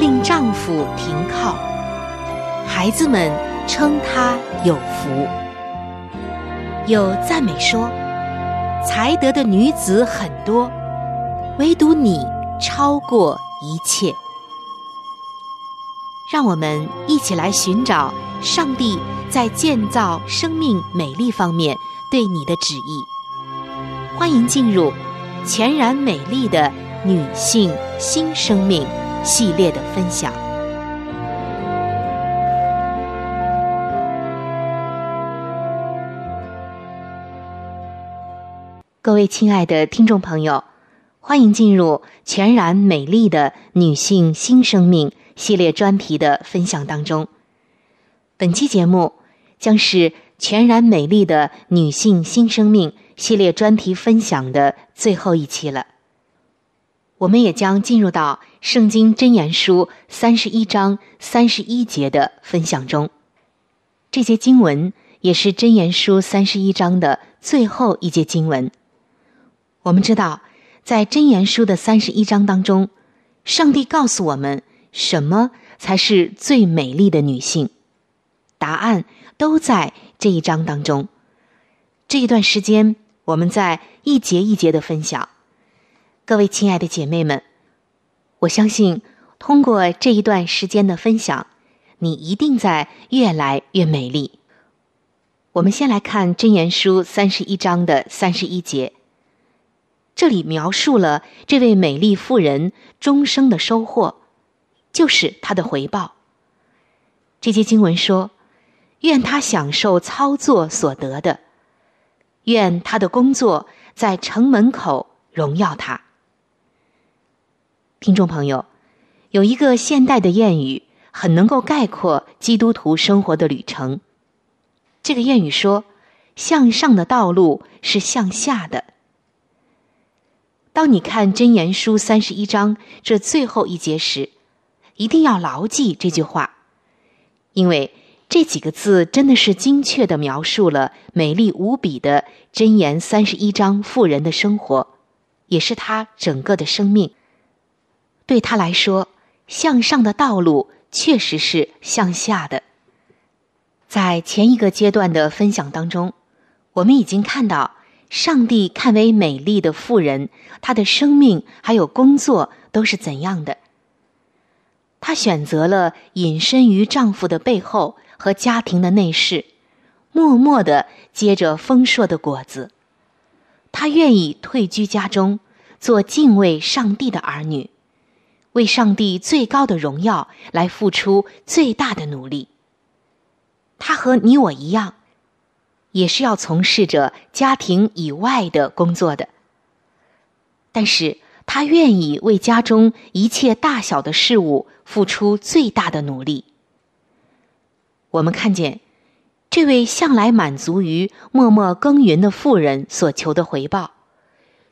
令丈夫停靠，孩子们称她有福。有赞美说，才德的女子很多，唯独你超过一切。让我们一起来寻找上帝在建造生命美丽方面对你的旨意。欢迎进入全然美丽的女性新生命。系列的分享。各位亲爱的听众朋友，欢迎进入全然美丽的女性新生命系列专题的分享当中。本期节目将是全然美丽的女性新生命系列专题分享的最后一期了。我们也将进入到《圣经真言书》三十一章三十一节的分享中。这节经文也是《真言书》三十一章的最后一节经文。我们知道，在《真言书》的三十一章当中，上帝告诉我们什么才是最美丽的女性？答案都在这一章当中。这一段时间，我们在一节一节的分享。各位亲爱的姐妹们，我相信通过这一段时间的分享，你一定在越来越美丽。我们先来看《真言书》三十一章的三十一节，这里描述了这位美丽妇人终生的收获，就是她的回报。这节经文说：“愿她享受操作所得的，愿她的工作在城门口荣耀她。”听众朋友，有一个现代的谚语，很能够概括基督徒生活的旅程。这个谚语说：“向上的道路是向下的。”当你看《真言书》三十一章这最后一节时，一定要牢记这句话，因为这几个字真的是精确的描述了美丽无比的《真言》三十一章富人的生活，也是他整个的生命。对他来说，向上的道路确实是向下的。在前一个阶段的分享当中，我们已经看到，上帝看为美丽的妇人，她的生命还有工作都是怎样的。她选择了隐身于丈夫的背后和家庭的内室，默默的结着丰硕的果子。她愿意退居家中，做敬畏上帝的儿女，为上帝最高的荣耀来付出最大的努力。他和你我一样，也是要从事着家庭以外的工作的。但是他愿意为家中一切大小的事物付出最大的努力。我们看见。这位向来满足于默默耕耘的妇人所求的回报，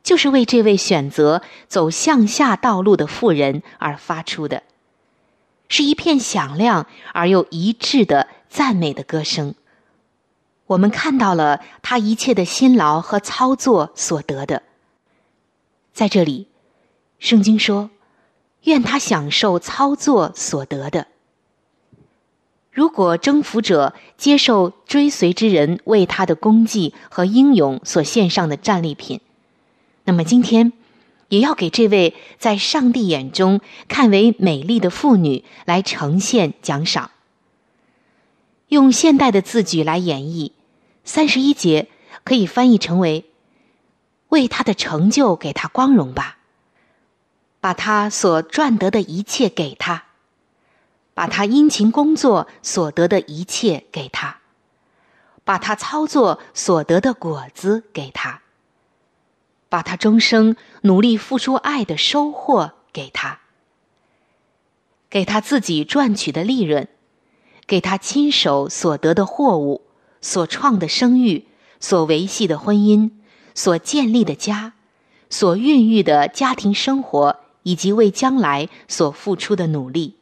就是为这位选择走向下道路的妇人而发出的，是一片响亮而又一致的赞美的歌声。我们看到了他一切的辛劳和操作所得的。在这里，圣经说：“愿他享受操作所得的。”如果征服者接受追随之人为他的功绩和英勇所献上的战利品，那么今天也要给这位在上帝眼中看为美丽的妇女来呈现奖赏。用现代的字句来演绎，三十一节可以翻译成为：为他的成就给他光荣吧，把他所赚得的一切给他。把他殷勤工作所得的一切给他，把他操作所得的果子给他，把他终生努力付出爱的收获给他，给他自己赚取的利润，给他亲手所得的货物、所创的声誉、所维系的婚姻、所建立的家、所孕育的家庭生活，以及为将来所付出的努力。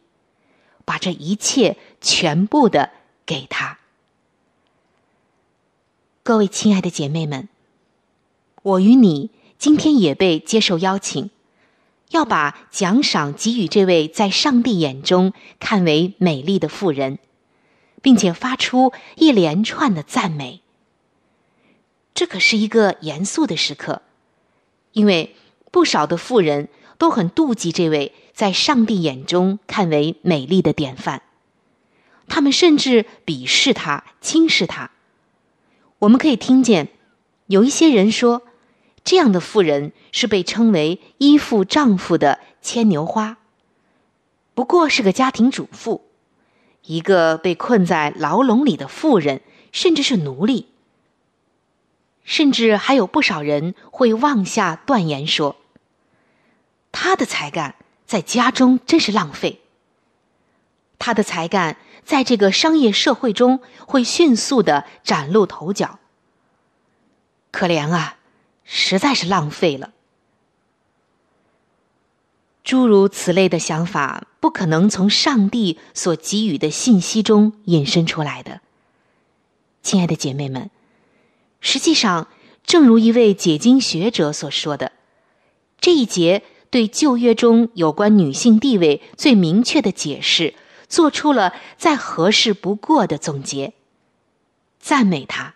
把这一切全部的给他，各位亲爱的姐妹们，我与你今天也被接受邀请，要把奖赏给予这位在上帝眼中看为美丽的妇人，并且发出一连串的赞美。这可是一个严肃的时刻，因为不少的妇人都很妒忌这位。在上帝眼中看为美丽的典范，他们甚至鄙视他、轻视他。我们可以听见有一些人说，这样的妇人是被称为依附丈夫的牵牛花，不过是个家庭主妇，一个被困在牢笼里的妇人，甚至是奴隶。甚至还有不少人会妄下断言说，他的才干。在家中真是浪费。他的才干在这个商业社会中会迅速的崭露头角。可怜啊，实在是浪费了。诸如此类的想法不可能从上帝所给予的信息中引申出来的。亲爱的姐妹们，实际上，正如一位解经学者所说的，这一节。对旧约中有关女性地位最明确的解释，做出了再合适不过的总结。赞美她，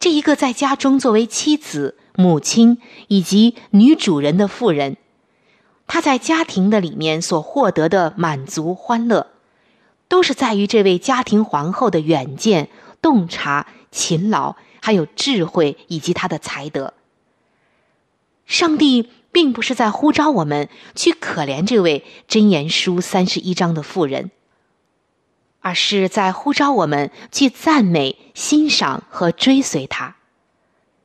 这一个在家中作为妻子、母亲以及女主人的妇人，她在家庭的里面所获得的满足、欢乐，都是在于这位家庭皇后的远见、洞察、勤劳，还有智慧以及她的才德。上帝。并不是在呼召我们去可怜这位箴言书三十一章的妇人，而是在呼召我们去赞美、欣赏和追随他。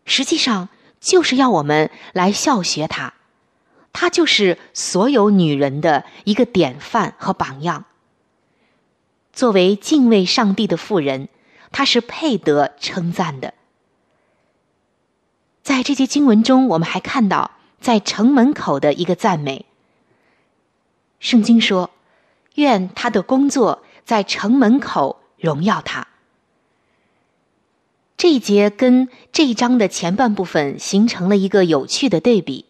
实际上，就是要我们来效学他，他就是所有女人的一个典范和榜样。作为敬畏上帝的妇人，她是配得称赞的。在这节经文中，我们还看到。在城门口的一个赞美。圣经说：“愿他的工作在城门口荣耀他。”这一节跟这一章的前半部分形成了一个有趣的对比。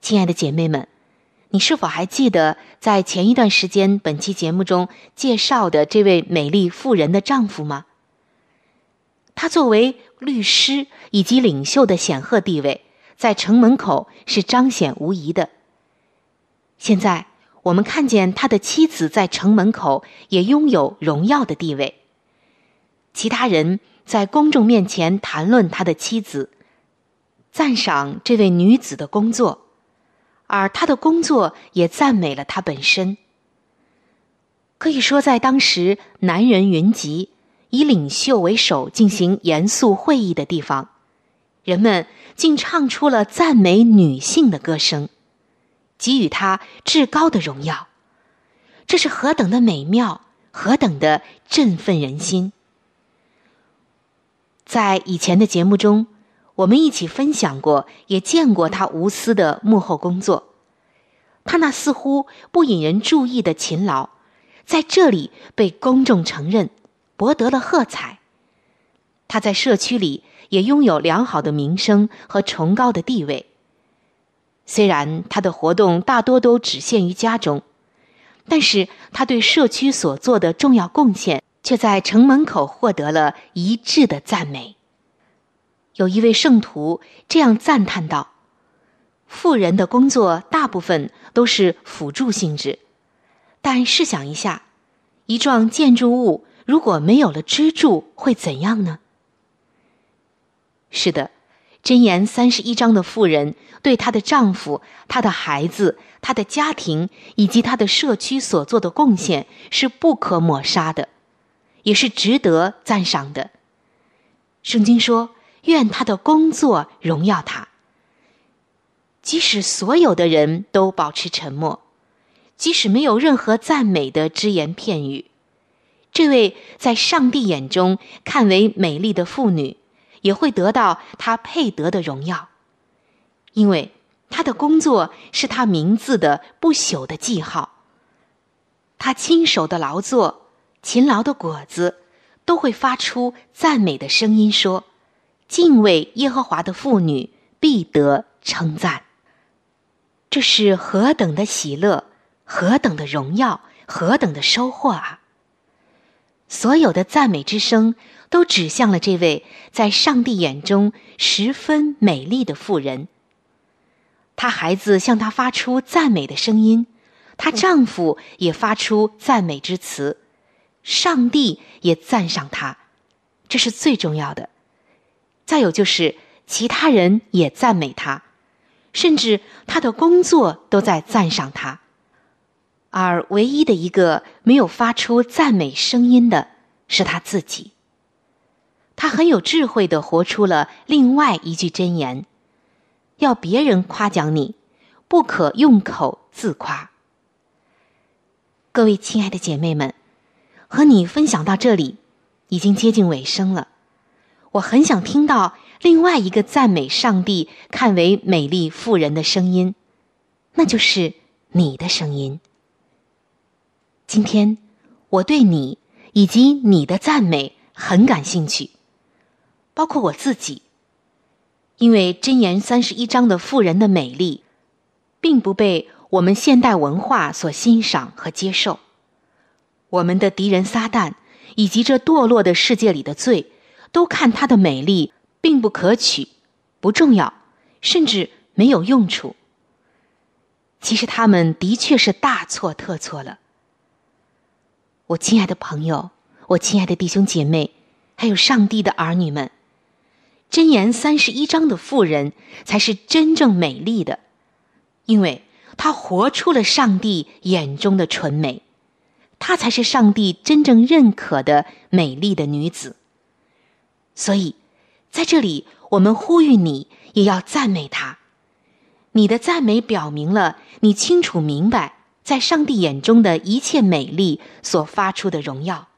亲爱的姐妹们，你是否还记得在前一段时间本期节目中介绍的这位美丽妇人的丈夫吗？他作为律师以及领袖的显赫地位。在城门口是彰显无疑的。现在我们看见他的妻子在城门口也拥有荣耀的地位。其他人在公众面前谈论他的妻子，赞赏这位女子的工作，而她的工作也赞美了她本身。可以说，在当时男人云集、以领袖为首进行严肃会议的地方，人们竟唱出了赞美女性的歌声，给予她至高的荣耀。这是何等的美妙，何等的振奋人心！在以前的节目中，我们一起分享过，也见过他无私的幕后工作。他那似乎不引人注意的勤劳。在这里被公众承认，博得了喝彩。他在社区里也拥有良好的名声和崇高的地位。虽然他的活动大多都只限于家中，但是他对社区所做的重要贡献，却在城门口获得了一致的赞美。有一位圣徒这样赞叹道：“富人的工作大部分都是辅助性质。”但试想一下，一幢建筑物如果没有了支柱，会怎样呢？是的，箴言三十一章的妇人对她的丈夫、她的孩子、她的家庭以及她的社区所做的贡献是不可抹杀的，也是值得赞赏的。圣经说：“愿他的工作荣耀他。”即使所有的人都保持沉默。即使没有任何赞美的只言片语，这位在上帝眼中看为美丽的妇女，也会得到她配得的荣耀，因为她的工作是她名字的不朽的记号。她亲手的劳作、勤劳的果子，都会发出赞美的声音，说：“敬畏耶和华的妇女必得称赞。”这是何等的喜乐！何等的荣耀，何等的收获啊！所有的赞美之声都指向了这位在上帝眼中十分美丽的妇人。她孩子向她发出赞美的声音，她丈夫也发出赞美之词，上帝也赞赏他，这是最重要的。再有就是其他人也赞美他，甚至他的工作都在赞赏他。而唯一的一个没有发出赞美声音的是他自己。他很有智慧的活出了另外一句箴言：要别人夸奖你，不可用口自夸。各位亲爱的姐妹们，和你分享到这里，已经接近尾声了。我很想听到另外一个赞美上帝看为美丽妇人的声音，那就是你的声音。今天，我对你以及你的赞美很感兴趣，包括我自己。因为箴言三十一章的妇人的美丽，并不被我们现代文化所欣赏和接受。我们的敌人撒旦以及这堕落的世界里的罪，都看她的美丽并不可取、不重要，甚至没有用处。其实他们的确是大错特错了。我亲爱的朋友，我亲爱的弟兄姐妹，还有上帝的儿女们，箴言三十一章的妇人才是真正美丽的，因为她活出了上帝眼中的纯美，她才是上帝真正认可的美丽的女子。所以，在这里，我们呼吁你也要赞美她。你的赞美表明了你清楚明白。在上帝眼中的一切美丽所发出的荣耀，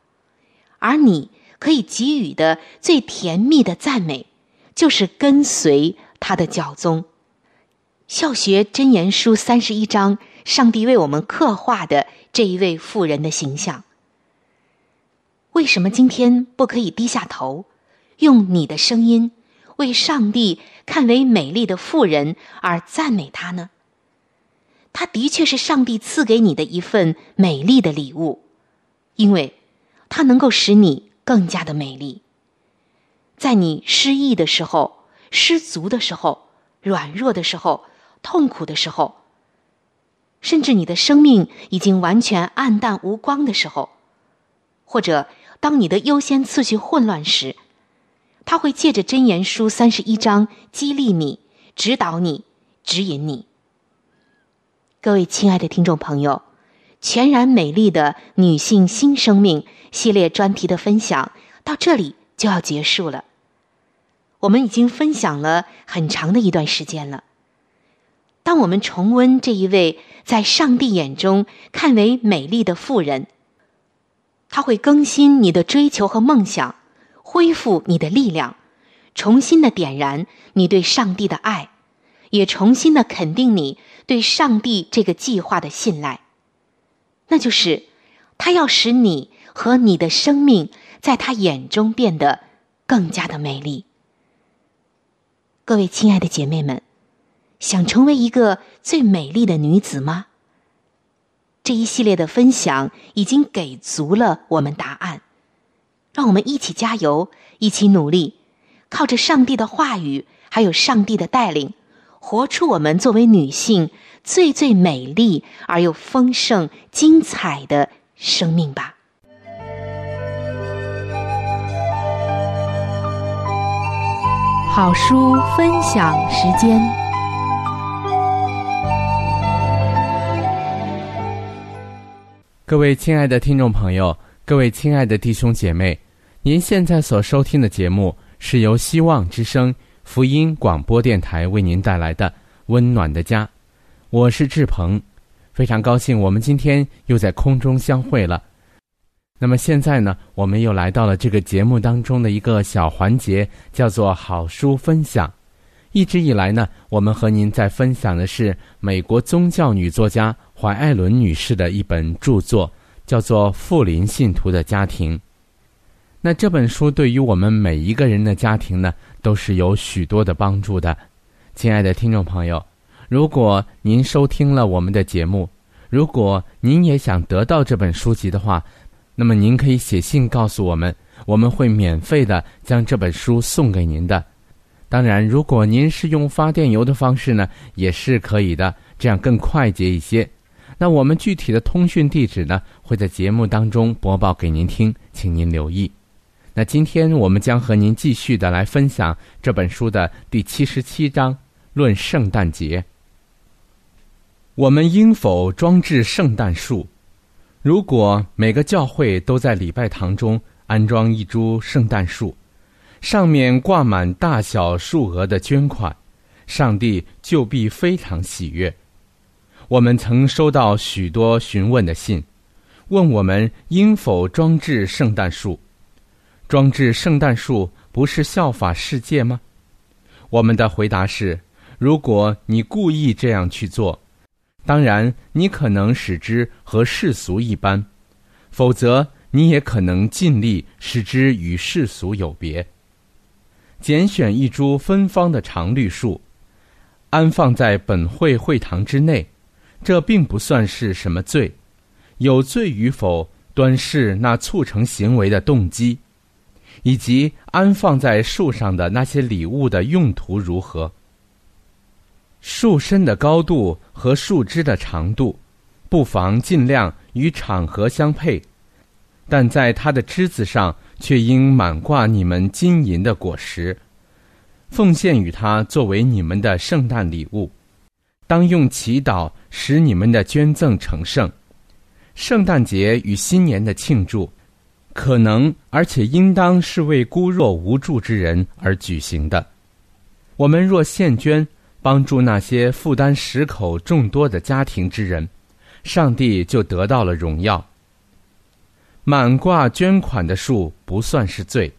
而你可以给予的最甜蜜的赞美，就是跟随他的教宗，效学真言书三十一章，上帝为我们刻画的这一位妇人的形象。为什么今天不可以低下头，用你的声音为上帝看为美丽的妇人而赞美他呢？它的确是上帝赐给你的一份美丽的礼物，因为它能够使你更加的美丽。在你失意的时候、失足的时候、软弱的时候、痛苦的时候，甚至你的生命已经完全暗淡无光的时候，或者当你的优先次序混乱时，他会借着真言书三十一章激励你，指导你、指引你。各位亲爱的听众朋友，全然美丽的女性新生命系列专题的分享到这里就要结束了。我们已经分享了很长的一段时间了。当我们重温这一位在上帝眼中看为美丽的妇人，她会更新你的追求和梦想，恢复你的力量，重新的点燃你对上帝的爱，也重新的肯定你对上帝这个计划的信赖。那就是，他要使你和你的生命在他眼中变得更加的美丽。各位亲爱的姐妹们。想成为一个最美丽的女子吗？这一系列的分享已经给足了我们答案，让我们一起加油，一起努力，靠着上帝的话语，还有上帝的带领，活出我们作为女性最最美丽而又丰盛、精彩的生命吧。好书分享时间。各位亲爱的听众朋友，各位亲爱的弟兄姐妹，您现在所收听的节目是由希望之声福音广播电台为您带来的《温暖的家》，我是志鹏，非常高兴我们今天又在空中相会了。那么现在呢，我们又来到了这个节目当中的一个小环节，叫做好书分享。一直以来呢，我们和您在分享的是美国宗教女作家。怀艾伦女士的一本著作叫做《富林信徒的家庭》。那这本书对于我们每一个人的家庭呢，都是有许多的帮助的。亲爱的听众朋友，如果您收听了我们的节目，如果您也想得到这本书籍的话，那么您可以写信告诉我们，我们会免费的将这本书送给您的。当然，如果您是用发电邮的方式呢，也是可以的，这样更快捷一些。那我们具体的通讯地址呢，会在节目当中播报给您听，请您留意。那今天我们将和您继续的来分享这本书的第七十七章，论圣诞节。我们应否装置圣诞树？如果每个教会都在礼拜堂中安装一株圣诞树，上面挂满大小数额的捐款，上帝就必非常喜悦。我们曾收到许多询问的信，问我们应否装置圣诞树。装置圣诞树不是效法世界吗？我们的回答是：如果你故意这样去做，当然你可能使之和世俗一般；否则，你也可能尽力使之与世俗有别。拣选一株芬芳的常绿树，安放在本会会堂之内。这并不算是什么罪，有罪与否，端视那促成行为的动机，以及安放在树上的那些礼物的用途如何。树身的高度和树枝的长度，不妨尽量与场合相配，但在它的枝子上却应满挂你们金银的果实，奉献与他作为你们的圣诞礼物。当用祈祷使你们的捐赠成圣。圣诞节与新年的庆祝，可能而且应当是为孤弱无助之人而举行的。我们若献捐，帮助那些负担十口众多的家庭之人，上帝就得到了荣耀。满挂捐款的树不算是罪，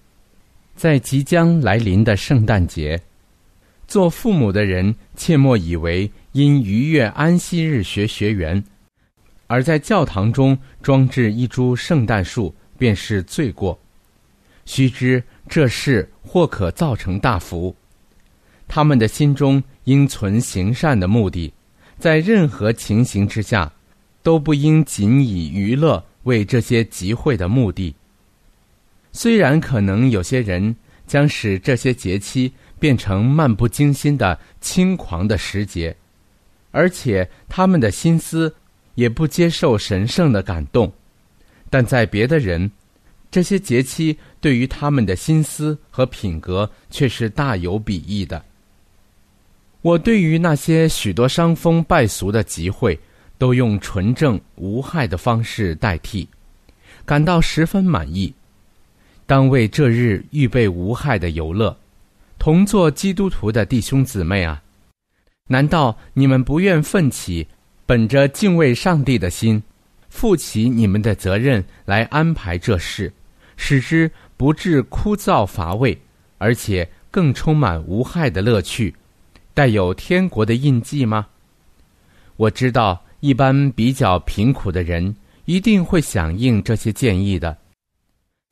在即将来临的圣诞节，做父母的人切莫以为。因逾越安息日学学员，而在教堂中装置一株圣诞树，便是罪过。须知这事或可造成大福。他们的心中应存行善的目的，在任何情形之下，都不应仅以娱乐为这些集会的目的。虽然可能有些人将使这些节期变成漫不经心的轻狂的时节。而且他们的心思也不接受神圣的感动，但在别的人，这些节期对于他们的心思和品格却是大有裨益的。我对于那些许多伤风败俗的集会，都用纯正无害的方式代替，感到十分满意。当为这日预备无害的游乐，同做基督徒的弟兄姊妹啊，难道你们不愿奋起，本着敬畏上帝的心，负起你们的责任来安排这事，使之不致枯燥乏味，而且更充满无害的乐趣，带有天国的印记吗？我知道，一般比较贫苦的人一定会响应这些建议的。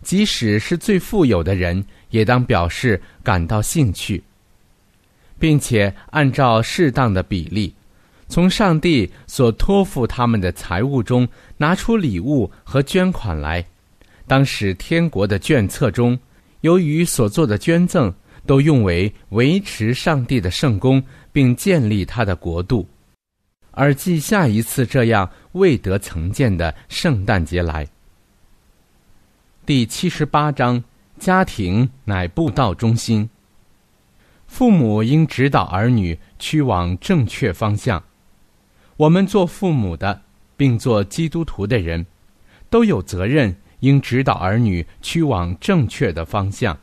即使是最富有的人，也当表示感到兴趣，并且按照适当的比例，从上帝所托付他们的财物中拿出礼物和捐款来，当使天国的卷册中，由于所做的捐赠都用为维持上帝的圣功，并建立他的国度，而记下一次这样未得曾见的圣诞节来。第七十八章：家庭乃布道中心。父母应指导儿女去往正确方向。我们做父母的，并做基督徒的人，都有责任应指导儿女去往正确的方向。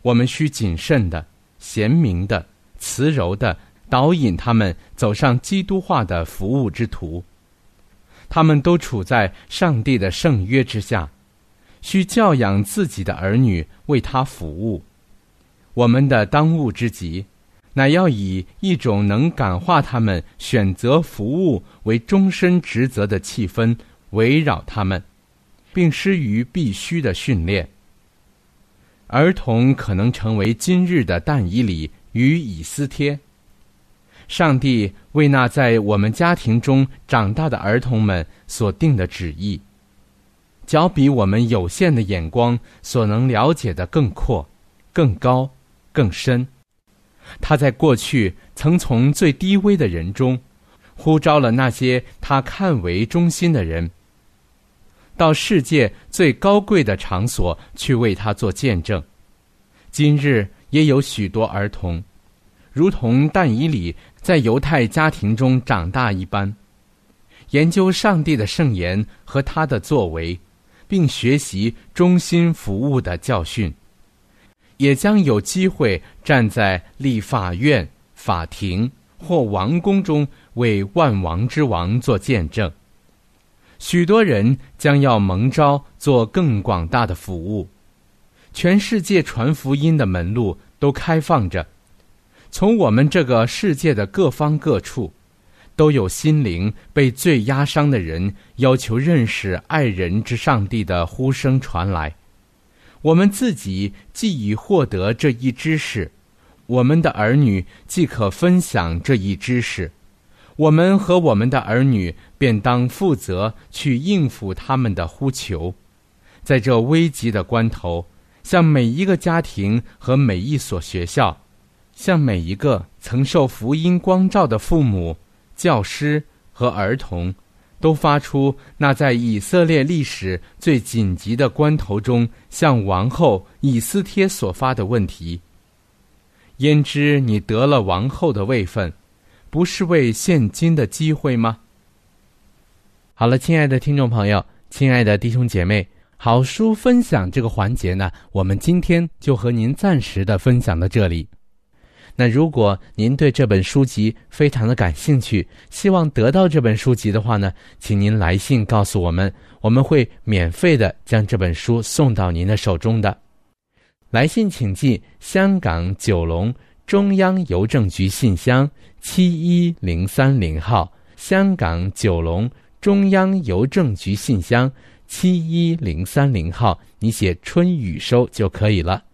我们需谨慎的、贤明的、慈柔的导引他们走上基督化的服务之途。他们都处在上帝的圣约之下。需教养自己的儿女为他服务，我们的当务之急，乃要以一种能感化他们选择服务为终身职责的气氛围绕他们，并施于必须的训练。儿童可能成为今日的但以里与以斯帖。上帝为那在我们家庭中长大的儿童们所定的旨意。较比我们有限的眼光所能了解的更阔、更高、更深。他在过去曾从最低微的人中，呼召了那些他看为中心的人，到世界最高贵的场所去为他做见证。今日也有许多儿童，如同但以里在犹太家庭中长大一般，研究上帝的圣言和他的作为。并学习忠心服务的教训，也将有机会站在立法院、法庭或王宫中为万王之王做见证。许多人将要蒙召做更广大的服务，全世界传福音的门路都开放着，从我们这个世界的各方各处。都有心灵被最压伤的人要求认识爱人之上帝的呼声传来，我们自己既已获得这一知识，我们的儿女既可分享这一知识，我们和我们的儿女便当负责去应付他们的呼求，在这危急的关头，向每一个家庭和每一所学校，向每一个曾受福音光照的父母。教师和儿童都发出那在以色列历史最紧急的关头中向王后以斯帖所发的问题：焉知你得了王后的位分，不是为现今的机会吗？好了，亲爱的听众朋友，亲爱的弟兄姐妹，好书分享这个环节呢，我们今天就和您暂时的分享到这里。那如果您对这本书籍非常的感兴趣，希望得到这本书籍的话呢，请您来信告诉我们，我们会免费的将这本书送到您的手中的。来信请寄香港九龙中央邮政局信箱七一零三零号，香港九龙中央邮政局信箱七一零三零号，你写春雨收就可以了。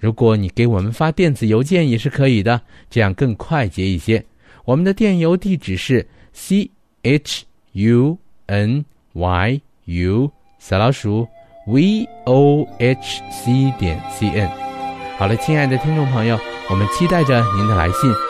如果你给我们发电子邮件也是可以的，这样更快捷一些。我们的电邮地址是 c h u n y u 小老鼠 v o h c 点 c n。好了，亲爱的听众朋友，我们期待着您的来信。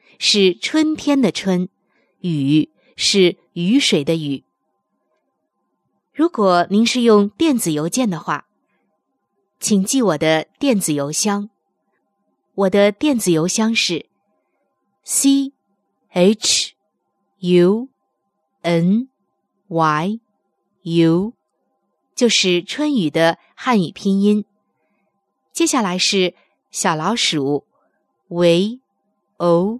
是春天的春，雨是雨水的雨。如果您是用电子邮件的话，请记我的电子邮箱。我的电子邮箱是 c h u n y u，就是春雨的汉语拼音。接下来是小老鼠 v o。